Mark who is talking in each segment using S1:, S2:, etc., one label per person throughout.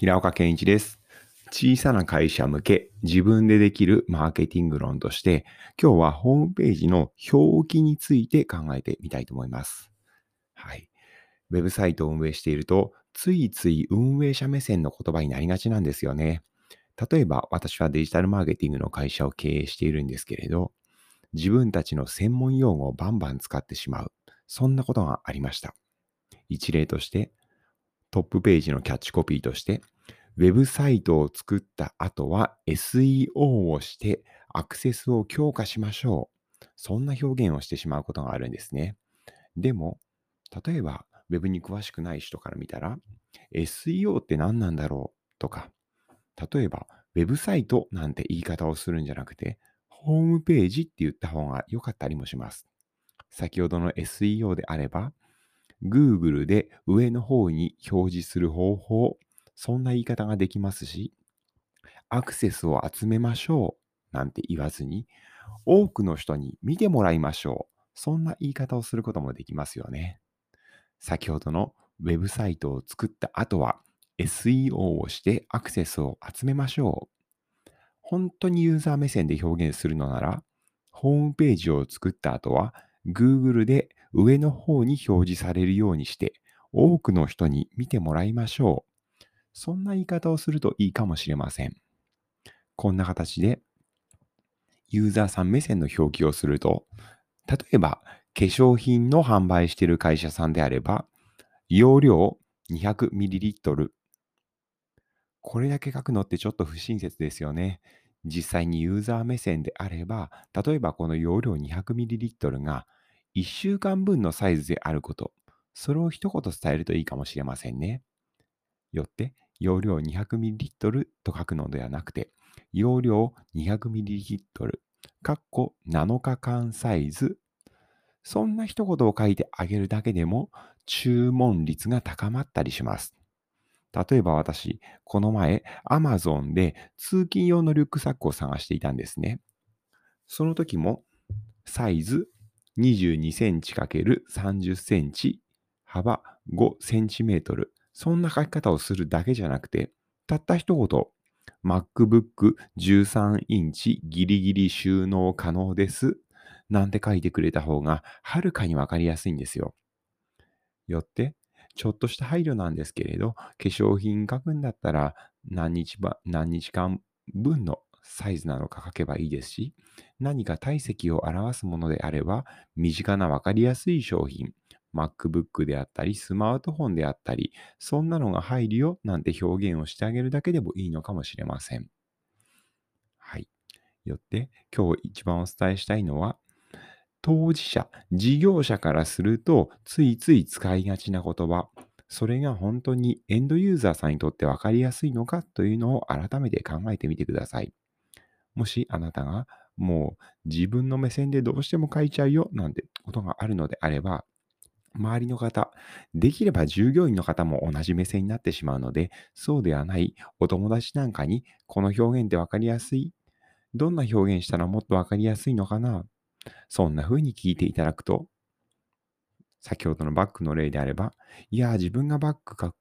S1: 平岡健一です。小さな会社向け自分でできるマーケティング論として、今日はホームページの表記について考えてみたいと思います。はい。ウェブサイトを運営していると、ついつい運営者目線の言葉になりがちなんですよね。例えば、私はデジタルマーケティングの会社を経営しているんですけれど、自分たちの専門用語をバンバン使ってしまう。そんなことがありました。一例として、トップページのキャッチコピーとして、ウェブサイトを作った後は SEO をしてアクセスを強化しましょう。そんな表現をしてしまうことがあるんですね。でも、例えば Web に詳しくない人から見たら、SEO って何なんだろうとか、例えばウェブサイトなんて言い方をするんじゃなくて、ホームページって言った方が良かったりもします。先ほどの SEO であれば、Google で上の方に表示する方法、そんな言い方ができますし、アクセスを集めましょうなんて言わずに、多くの人に見てもらいましょう。そんな言い方をすることもできますよね。先ほどのウェブサイトを作った後は SEO をしてアクセスを集めましょう。本当にユーザー目線で表現するのなら、ホームページを作った後は Google で上の方に表示されるようにして、多くの人に見てもらいましょう。そんな言い方をするといいかもしれません。こんな形で、ユーザーさん目線の表記をすると、例えば、化粧品の販売している会社さんであれば、容量 200ml。これだけ書くのってちょっと不親切ですよね。実際にユーザー目線であれば、例えばこの容量 200ml が1週間分のサイズであること、それを一言伝えるといいかもしれませんね。よって、容量 200ml と書くのではなくて、容量 200ml、かっこ7日間サイズ。そんな一言を書いてあげるだけでも注文率が高まったりします。例えば私、この前 Amazon で通勤用のリュックサックを探していたんですね。その時もサイズ22センチ ×30 センチ、幅5センチメートル。そんな書き方をするだけじゃなくて、たった一言、MacBook 13インチギリギリ収納可能です。なんて書いてくれた方がはるかにわかりやすいんですよ。よって、ちょっとした配慮なんですけれど、化粧品書くんだったら何日ば何日間分のサイズなのか書けばいいですし、何か体積を表すものであれば、身近なわかりやすい商品、MacBook であったり、スマートフォンであったり、そんなのが入るよなんて表現をしてあげるだけでもいいのかもしれません。はい。よって、今日一番お伝えしたいのは、当事者、事業者からすると、ついつい使いがちな言葉、それが本当にエンドユーザーさんにとって分かりやすいのかというのを改めて考えてみてください。もしあなたがもう自分の目線でどうしても書いちゃうよなんてことがあるのであれば、周りの方、できれば従業員の方も同じ目線になってしまうので、そうではないお友達なんかに、この表現って分かりやすいどんな表現したらもっと分かりやすいのかなそんな風に聞いていただくと、先ほどのバッグの例であれば、いや、自分がバッグか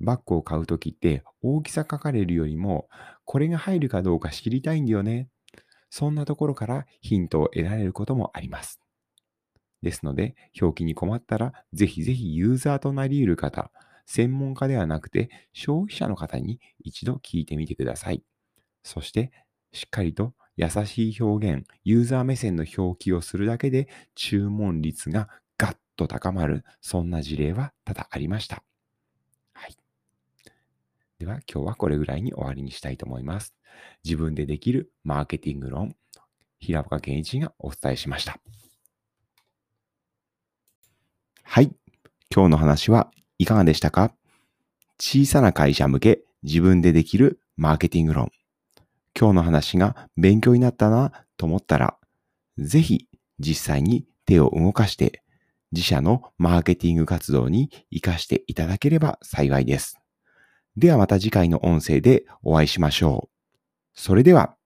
S1: バッグを買うときって大きさ書かれるよりも、これが入るかどうか知りたいんだよね。そんなところからヒントを得られることもあります。ですので、表記に困ったら、ぜひぜひユーザーとなり得る方、専門家ではなくて消費者の方に一度聞いてみてください。そして、しっかりと優しい表現、ユーザー目線の表記をするだけで注文率がガッと高まる、そんな事例は多々ありました。では今日はこれぐらいに終わりにしたいと思います。自分でできるマーケティング論、平岡健一がお伝えしました。はい。今日の話はいかがでしたか？小さな会社向け自分でできるマーケティング論。今日の話が勉強になったなと思ったら、ぜひ実際に手を動かして自社のマーケティング活動に活かしていただければ幸いです。ではまた次回の音声でお会いしましょう。それでは。